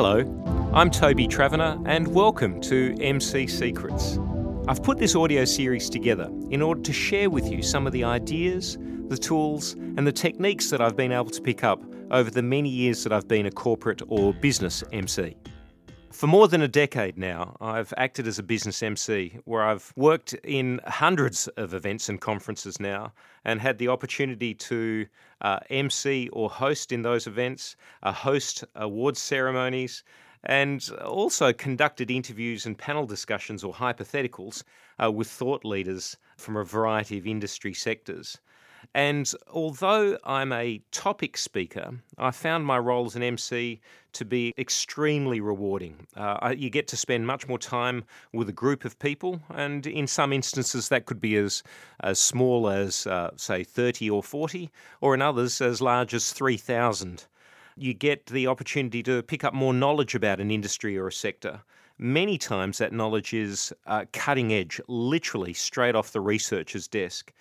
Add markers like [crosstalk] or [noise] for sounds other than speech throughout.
Hello, I'm Toby Travanner, and welcome to MC Secrets. I've put this audio series together in order to share with you some of the ideas, the tools, and the techniques that I've been able to pick up over the many years that I've been a corporate or business MC. For more than a decade now, I've acted as a business MC where I've worked in hundreds of events and conferences now and had the opportunity to uh, MC or host in those events, uh, host awards ceremonies, and also conducted interviews and panel discussions or hypotheticals uh, with thought leaders from a variety of industry sectors. And although I'm a topic speaker, I found my role as an MC to be extremely rewarding. Uh, you get to spend much more time with a group of people, and in some instances, that could be as, as small as, uh, say, 30 or 40, or in others, as large as 3,000. You get the opportunity to pick up more knowledge about an industry or a sector. Many times, that knowledge is uh, cutting edge, literally straight off the researcher's desk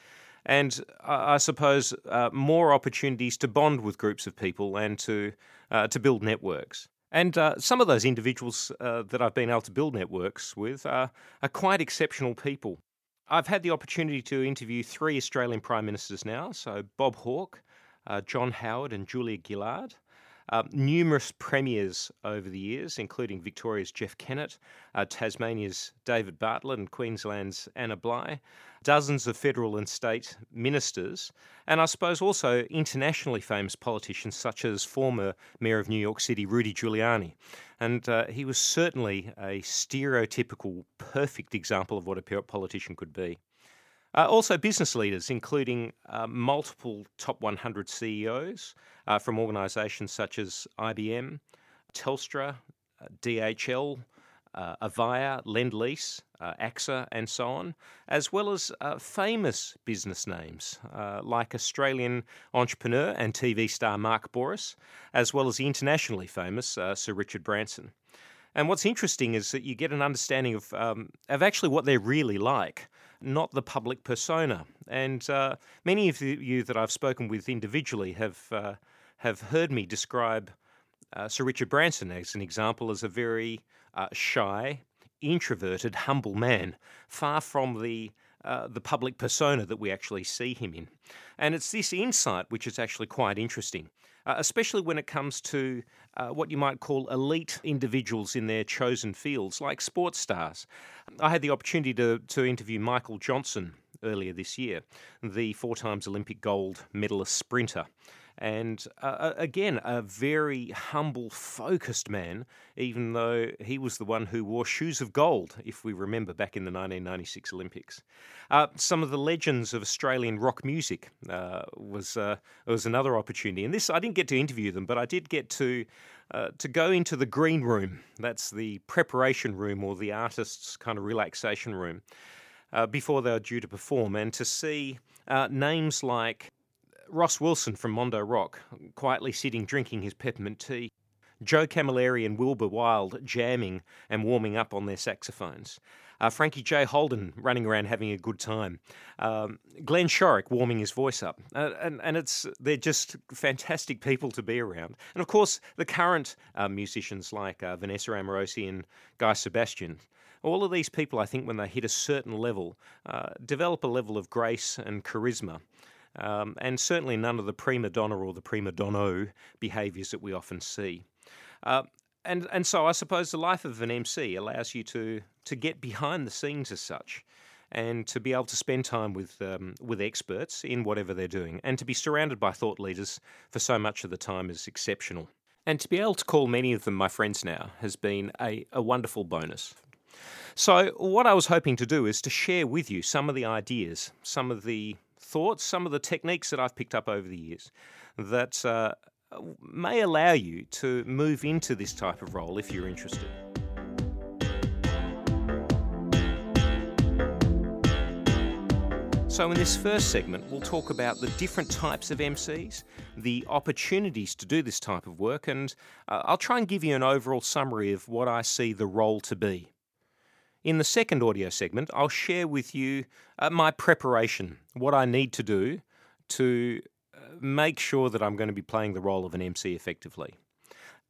and I suppose uh, more opportunities to bond with groups of people and to uh, to build networks. And uh, some of those individuals uh, that I've been able to build networks with are, are quite exceptional people. I've had the opportunity to interview three Australian prime ministers now, so Bob Hawke, uh, John Howard, and Julia Gillard. Uh, numerous premiers over the years, including Victoria's Jeff Kennett, uh, Tasmania's David Bartlett, and Queensland's Anna Bligh, dozens of federal and state ministers, and I suppose also internationally famous politicians such as former Mayor of New York City, Rudy Giuliani. And uh, he was certainly a stereotypical, perfect example of what a politician could be. Uh, also, business leaders, including uh, multiple top 100 CEOs uh, from organisations such as IBM, Telstra, uh, DHL, uh, Avaya, Lendlease, uh, AXA, and so on, as well as famous business names like Australian entrepreneur and TV star Mark Bouris, as well as the internationally famous Sir Richard Branson. And what's interesting is that you get an understanding of, um, of actually what they're really like not the public persona. And uh, many of you that I've spoken with individually have uh, have heard me describe uh, Sir Richard Branson as an example as a very uh, shy, introverted, humble man, far from the uh, the public persona that we actually see him in. And it's this insight which is actually quite interesting uh, especially when it comes to uh, what you might call elite individuals in their chosen fields, like sports stars. I had the opportunity to, to interview Michael Johnson earlier this year, the four times Olympic gold medalist sprinter. And uh, again, a very humble, focused man, even though he was the one who wore shoes of gold, if we remember back in the 1996 Olympics. Uh, some of the legends of Australian rock music uh, was uh, was another opportunity, and this I didn't get to interview them, but I did get to. Uh, to go into the green room, that's the preparation room or the artist's kind of relaxation room, uh, before they were due to perform, and to see names like Ross Wilson from Mondo Rock, quietly sitting drinking his peppermint tea. Joe Camilleri and Wilbur Wilde jamming and warming up on their saxophones. Uh, Frankie J. Holden running around having a good time. Um, Glenn Shorrock warming his voice up. Uh, and, and it's they're just fantastic people to be around. And of course, the current uh, musicians like uh, Vanessa Amorosi and Guy Sebastian. All of these people, I think, when they hit a certain level, uh, develop a level of grace and charisma um, and certainly none of the prima donna or the prima donno behaviours that we often see. Uh, and and so I suppose the life of an MC allows you to to get behind the scenes as such, and to be able to spend time with um, with experts in whatever they're doing, and to be surrounded by thought leaders for so much of the time is exceptional. And to be able to call many of them my friends now has been a, a wonderful bonus. So, what I was hoping to do is to share with you some of the ideas, some of the thoughts, some of the techniques that I've picked up over the years that uh, may allow you to move into this type of role if you're interested. So, in this first segment, we'll talk about the different types of MCs, the opportunities to do this type of work, and uh, I'll try and give you an overall summary of what I see the role to be. In the second audio segment, I'll share with you uh, my preparation, what I need to do to uh, make sure that I'm going to be playing the role of an MC effectively.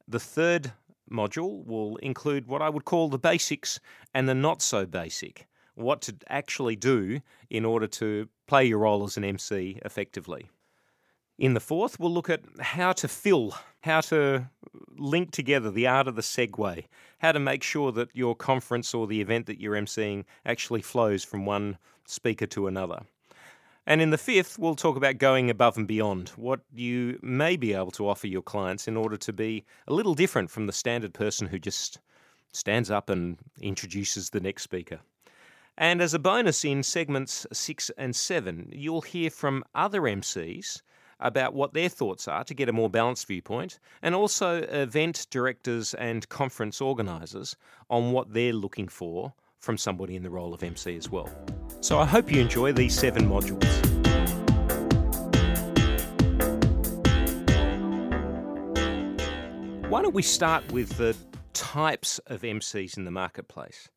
The third module will include what I would call the basics and the not so basic. What to actually do in order to play your role as an MC effectively. In the fourth, we'll look at how to fill, how to link together the art of the segue, how to make sure that your conference or the event that you're emceeing actually flows from one speaker to another. And in the fifth, we'll talk about going above and beyond, what you may be able to offer your clients in order to be a little different from the standard person who just stands up and introduces the next speaker. And as a bonus, in segments six and seven, you'll hear from other MCs about what their thoughts are to get a more balanced viewpoint, and also event directors and conference organisers on what they're looking for from somebody in the role of MC as well. So I hope you enjoy these seven modules. Why don't we start with the types of MCs in the marketplace?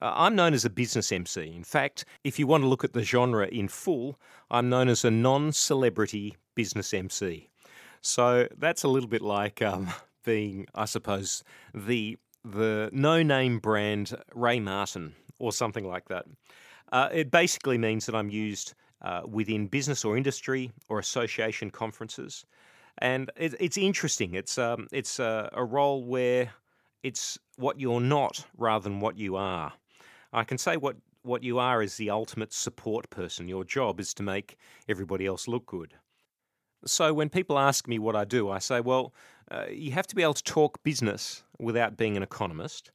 Uh, I'm known as a business MC. In fact, if you want to look at the genre in full, I'm known as a non celebrity business MC. So that's a little bit like um, [laughs] being, I suppose, the the no name brand Ray Martin or something like that. Uh, it basically means that I'm used uh, within business or industry or association conferences. And it, it's interesting. It's, um, it's a, a role where it's what you're not rather than what you are. I can say what, what you are is the ultimate support person. Your job is to make everybody else look good. So when people ask me what I do, I say, well, uh, you have to be able to talk business without being an economist.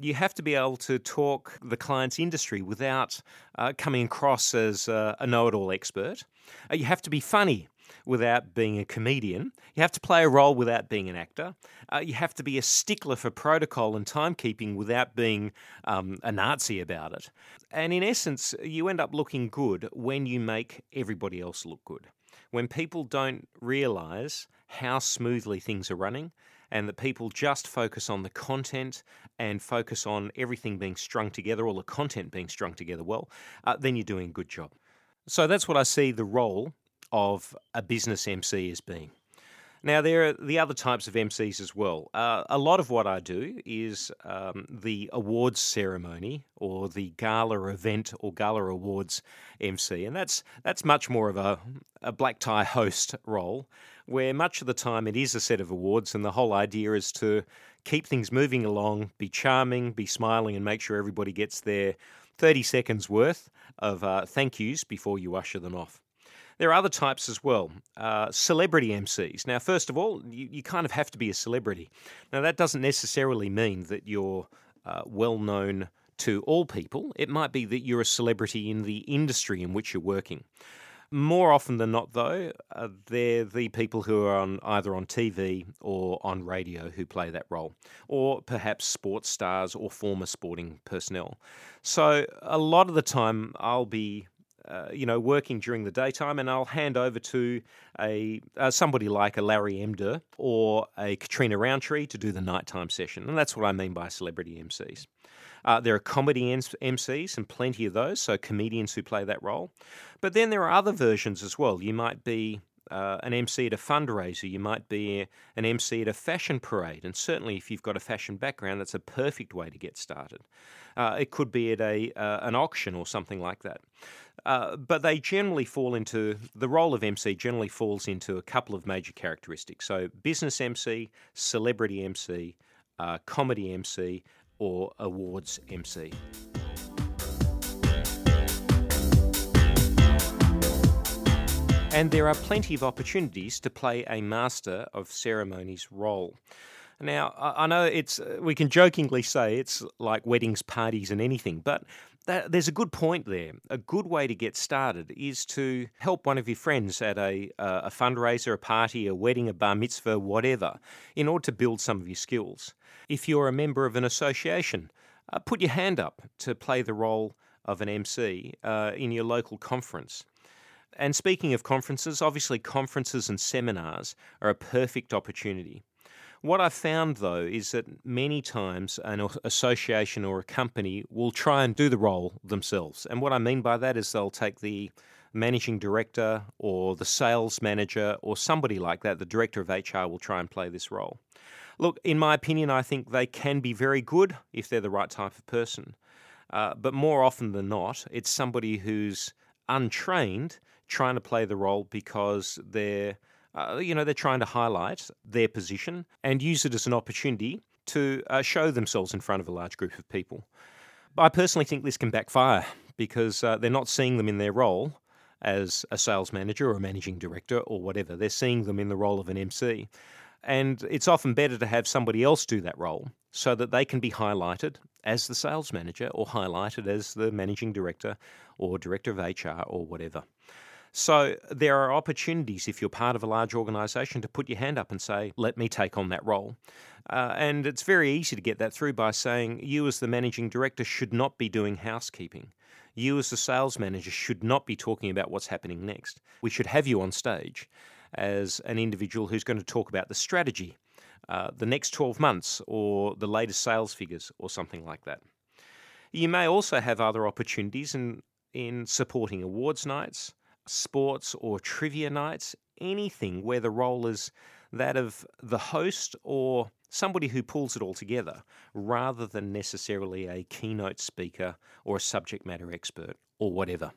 You have to be able to talk the client's industry without uh, coming across as uh, a know it all expert. Uh, you have to be funny without being a comedian. You have to play a role without being an actor. Uh, you have to be a stickler for protocol and timekeeping without being um, a Nazi about it. And in essence, you end up looking good when you make everybody else look good. When people don't realize how smoothly things are running, and that people just focus on the content and focus on everything being strung together, all the content being strung together well, uh, then you're doing a good job. So that's what I see the role of a business MC as being. Now, there are the other types of MCs as well. Uh, a lot of what I do is um, the awards ceremony or the gala event or gala awards MC, and that's that's much more of a, a black tie host role, where much of the time it is a set of awards, and the whole idea is to keep things moving along, be charming, be smiling, and make sure everybody gets their 30 seconds worth of uh, thank yous before you usher them off. There are other types as well. Uh, celebrity MCs. Now, first of all, you, you, kind of have to be a celebrity. Now, that doesn't necessarily mean that you're uh, well known to all people. It might be that you're a celebrity in the industry in which you're working. More often than not, though, uh, they're the people who are on either on TV or on radio who play that role, or perhaps sports stars or former sporting personnel. So, a lot of the time, I'll be uh, you know, working during the daytime, and I'll hand over to a uh, somebody like a Larry Emdur or a Katrina Roundtree to do the nighttime session, and that's what I mean by celebrity MCs. Uh, there are comedy MCs and plenty of those, so comedians who play that role. But then there are other versions as well. You might be uh, an MC at a fundraiser, you might be an MC at a fashion parade, and certainly if you've got a fashion background, that's a perfect way to get started. Uh, it could be at a uh, an auction or something like that. Uh, but they generally fall into the role of MC generally falls into a couple of major characteristics. So business MC, celebrity MC, uh, comedy MC, or awards MC. And there are plenty of opportunities to play a master of ceremonies role. Now, I know it's we can jokingly say it's like weddings, parties, and anything, but that, there's a good point there. A good way to get started is to help one of your friends at a, uh, a fundraiser, a party, a wedding, a bar mitzvah, whatever, in order to build some of your skills. If you're a member of an association, uh, put your hand up to play the role of an MC uh, in your local conference. And speaking of conferences, obviously conferences and seminars are a perfect opportunity. What I've found though is that many times an association or a company will try and do the role themselves. And what I mean by that is they'll take the managing director or the sales manager or somebody like that, the director of HR will try and play this role. Look, in my opinion, I think they can be very good if they're the right type of person. Uh, but more often than not, it's somebody who's untrained trying to play the role because they're, uh, you know, they're trying to highlight their position and use it as an opportunity to uh, show themselves in front of a large group of people. I personally think this can backfire because uh, they're not seeing them in their role as a sales manager or a managing director or whatever. They're seeing them in the role of an MC. And it's often better to have somebody else do that role so that they can be highlighted as the sales manager or highlighted as the managing director or director of HR or whatever. So there are opportunities if you're part of a large organisation to put your hand up and say, let me take on that role. Uh, and it's very easy to get that through by saying, you as the managing director should not be doing housekeeping. You as the sales manager should not be talking about what's happening next. We should have you on stage as an individual who's going to talk about the strategy, uh, the next 12 months, or the latest sales figures, or something like that. You may also have other opportunities in, in supporting awards nights, sports or trivia nights, anything where the role is that of the host or somebody who pulls it all together rather than necessarily a keynote speaker or a subject matter expert or whatever.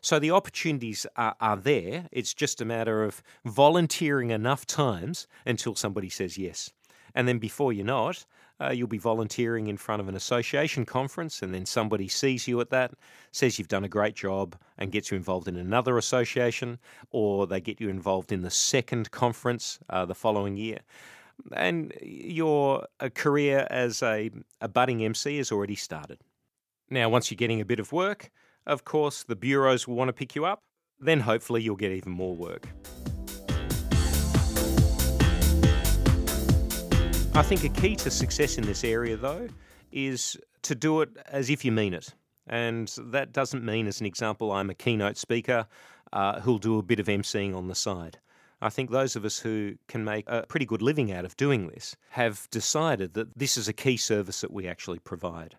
So the opportunities are, are, there. It's just a matter of volunteering enough times until somebody says yes. And then before you know it, uh, you'll be volunteering in front of an association conference, and then somebody sees you at that, says you've done a great job, and gets you involved in another association, or they get you involved in the second conference uh, the following year. And your uh, career as a, a budding MC has already started. Now, once you're getting a bit of work, of course, the bureaus will want to pick you up. Then hopefully you'll get even more work. I think a key to success in this area, though, is to do it as if you mean it. And that doesn't mean, as an example, I'm a keynote speaker uh, who'll do a bit of emceeing on the side. I think those of us who can make a pretty good living out of doing this have decided that this is a key service that we actually provide.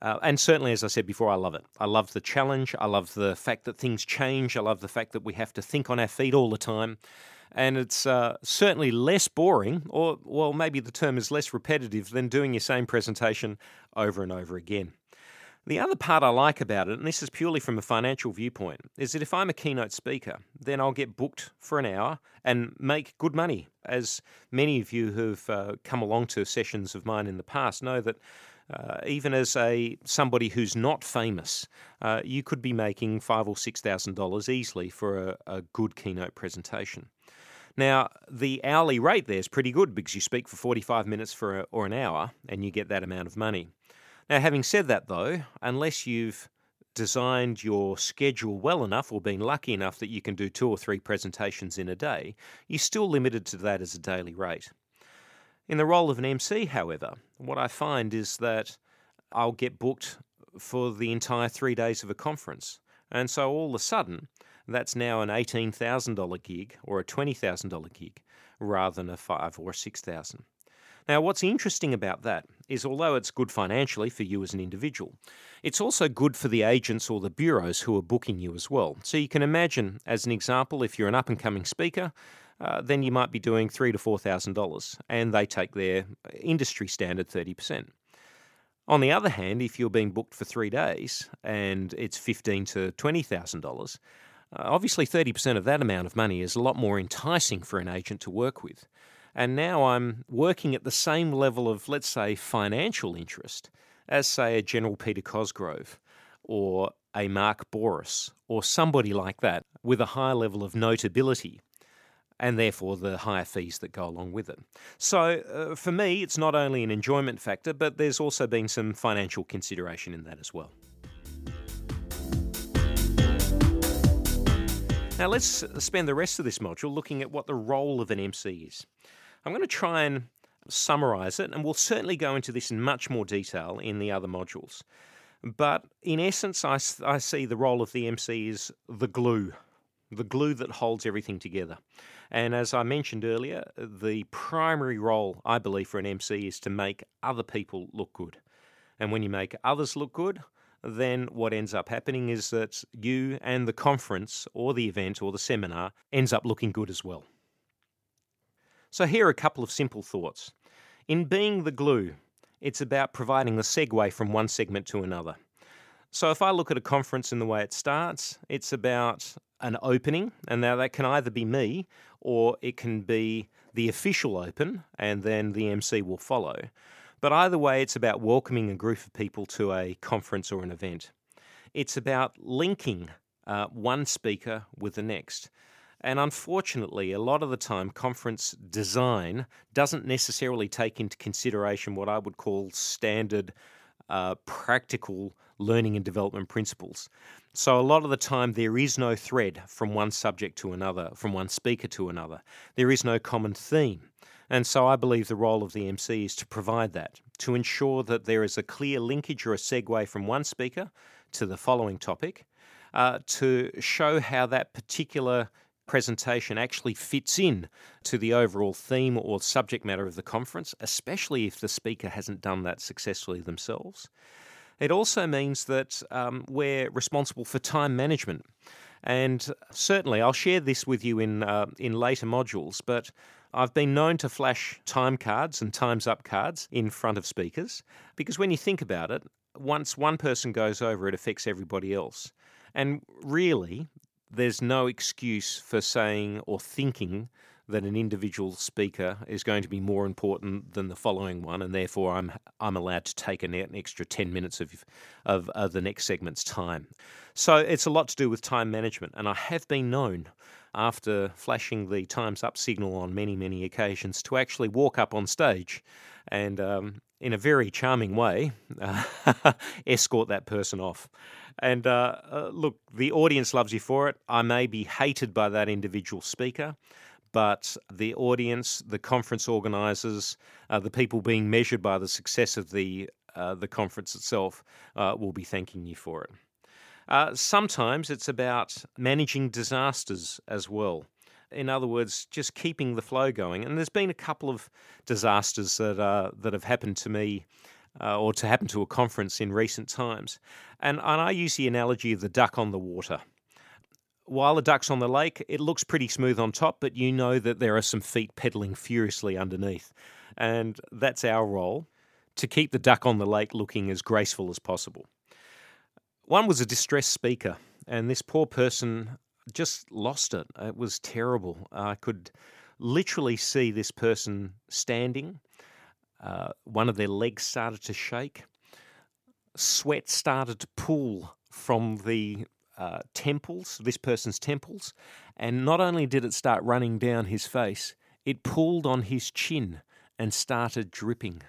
Uh, and certainly, as I said before, I love it. I love the challenge. I love the fact that things change. I love the fact that we have to think on our feet all the time and it's uh, certainly less boring, or well, maybe the term is less repetitive than doing your same presentation over and over again. The other part I like about it, and this is purely from a financial viewpoint, is that if I'm a keynote speaker, then I'll get booked for an hour and make good money. As many of you who've uh, come along to sessions of mine in the past know that uh, even as a somebody who's not famous, uh, you could be making five or six thousand dollars easily for a, a good keynote presentation. Now, the hourly rate there is pretty good because you speak for 45 minutes for a, or an hour and you get that amount of money. Now, having said that, though, unless you've designed your schedule well enough or been lucky enough that you can do two or three presentations in a day, you're still limited to that as a daily rate. In the role of an MC, however, what I find is that I'll get booked for the entire three days of a conference. And so all of a sudden, that's now an $18,000 gig or a $20,000 gig rather than a five or six thousand. Now, what's interesting about that is although it's good financially for you as an individual, it's also good for the agents or the bureaus who are booking you as well. So you can imagine, as an example, if you're an up and coming speaker, uh, then you might be doing three to four thousand dollars, and they take their industry standard thirty percent. On the other hand, if you're being booked for three days and it's fifteen to twenty thousand dollars, obviously, 30% of that amount of money is a lot more enticing for an agent to work with. And now I'm working at the same level of, let's say, financial interest as, say, a General Peter Cosgrove or a Mark Bouris or somebody like that with a high level of notability and therefore the higher fees that go along with it. So uh, for me, it's not only an enjoyment factor, but there's also been some financial consideration in that as well. Now, let's spend the rest of this module looking at what the role of an MC is. I'm going to try and summarize it, and we'll certainly go into this in much more detail in the other modules. But in essence, I, I see the role of the MC is the glue, the glue that holds everything together. And as I mentioned earlier, the primary role, I believe, for an MC is to make other people look good. And when you make others look good, then what ends up happening is that you and the conference or the event or the seminar ends up looking good as well. So, here are a couple of simple thoughts. In being the glue, it's about providing the segue from one segment to another. So if I look at a conference in the way it starts, it's about an opening, and now that can either be me or it can be the official open, and then the MC will follow. But either way, it's about welcoming a group of people to a conference or an event. It's about linking uh, one speaker with the next. And unfortunately, a lot of the time, conference design doesn't necessarily take into consideration what I would call standard uh, practical learning and development principles. So, a lot of the time, there is no thread from one subject to another, from one speaker to another. There is no common theme. And so, I believe the role of the MC is to provide that, to ensure that there is a clear linkage or a segue from one speaker to the following topic, uh, to show how that particular presentation actually fits in to the overall theme or subject matter of the conference, especially if the speaker hasn't done that successfully themselves. It also means that um, we're responsible for time management. And certainly, I'll share this with you in, uh, in later modules, but I've been known to flash time cards and times up cards in front of speakers because when you think about it, once one person goes over, it affects everybody else. And really, there's no excuse for saying or thinking that an individual speaker is going to be more important than the following one, and therefore I'm I'm allowed to take an, extra ten minutes of, of of the next segment's time. So it's a lot to do with time management, and I have been known after flashing the times up signal on many many occasions to actually walk up on stage and um, in a very charming way uh, [laughs] escort that person off. And uh, uh, look, the audience loves you for it. I may be hated by that individual speaker, but the audience, the conference organisers, uh, the people being measured by the success of the uh, the conference itself uh, will be thanking you for it. Uh, sometimes it's about managing disasters as well. In other words, just keeping the flow going. And there's been a couple of disasters that that have happened to me uh, or to happen to a conference in recent times. And, and I use the analogy of the duck on the water. While the duck's on the lake, it looks pretty smooth on top, but you know that there are some feet pedaling furiously underneath. And that's our role to keep the duck on the lake looking as graceful as possible. One was a distressed speaker, and this poor person just lost it. It was terrible. I could literally see this person standing uh, one of their legs started to shake. Sweat started to pool from the uh, temples, this person's temples, and not only did it start running down his face, it pulled on his chin and started dripping.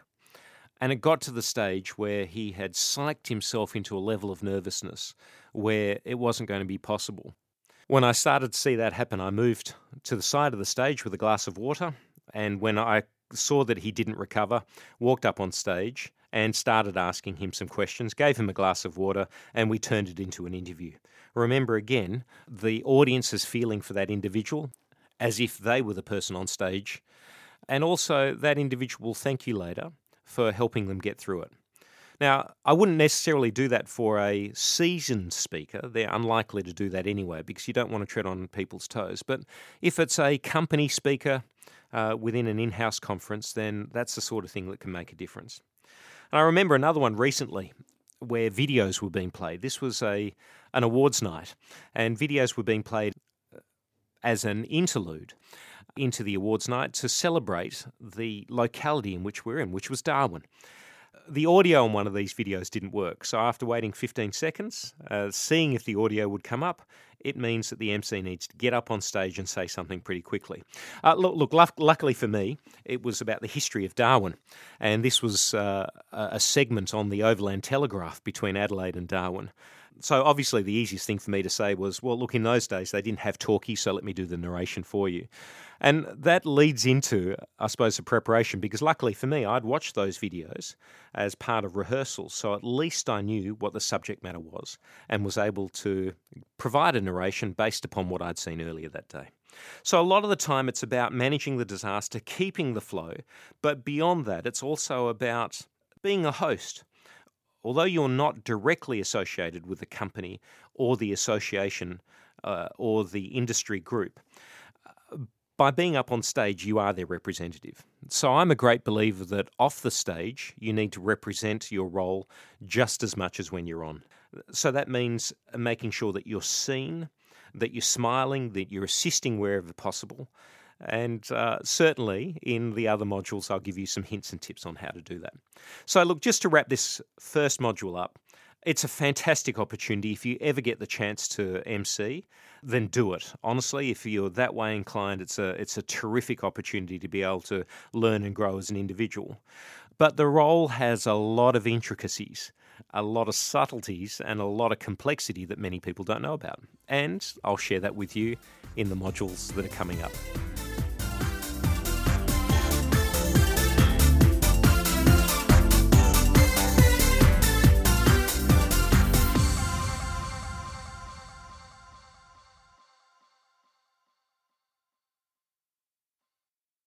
And it got to the stage where he had psyched himself into a level of nervousness where it wasn't going to be possible. When I started to see that happen, I moved to the side of the stage with a glass of water. And when I saw that he didn't recover, walked up on stage and started asking him some questions, gave him a glass of water, and we turned it into an interview. Remember again, the audience's feeling for that individual as if they were the person on stage, and also that individual will thank you later for helping them get through it. Now, I wouldn't necessarily do that for a seasoned speaker. They're unlikely to do that anyway because you don't want to tread on people's toes. But if it's a company speaker uh, within an in house conference, then that's the sort of thing that can make a difference. And I remember another one recently where videos were being played. This was a an awards night, and videos were being played uh, as an interlude into the awards night to celebrate the locality in which we're in, which was Darwin the audio on one of these videos didn't work. So after waiting 15 seconds, uh, seeing if the audio would come up, it means that the MC needs to get up on stage and say something pretty quickly. Uh, look, look, luckily for me, it was about the history of Darwin, and this was uh, a segment on the Overland Telegraph between Adelaide and Darwin. So obviously, the easiest thing for me to say was, well, look, in those days they didn't have talkie, so let me do the narration for you. And that leads into, I suppose, the preparation because luckily for me, I'd watched those videos as part of rehearsals. So at least I knew what the subject matter was and was able to provide a narration based upon what I'd seen earlier that day. So, a lot of the time, it's about managing the disaster, keeping the flow, but beyond that, it's also about being a host. Although you're not directly associated with the company or the association uh, or the industry group, by being up on stage, you are their representative. So I'm a great believer that off the stage, you need to represent your role just as much as when you're on. So that means making sure that you're seen, that you're smiling, that you're assisting wherever possible. And uh, certainly in the other modules, I'll give you some hints and tips on how to do that. So, look, just to wrap this first module up, it's a fantastic opportunity. If you ever get the chance to MC, then do it. Honestly, if you're that way inclined, it's a it's a terrific opportunity to be able to learn and grow as an individual. But the role has a lot of intricacies, a lot of subtleties, and a lot of complexity that many people don't know about. And I'll share that with you in the modules that are coming up.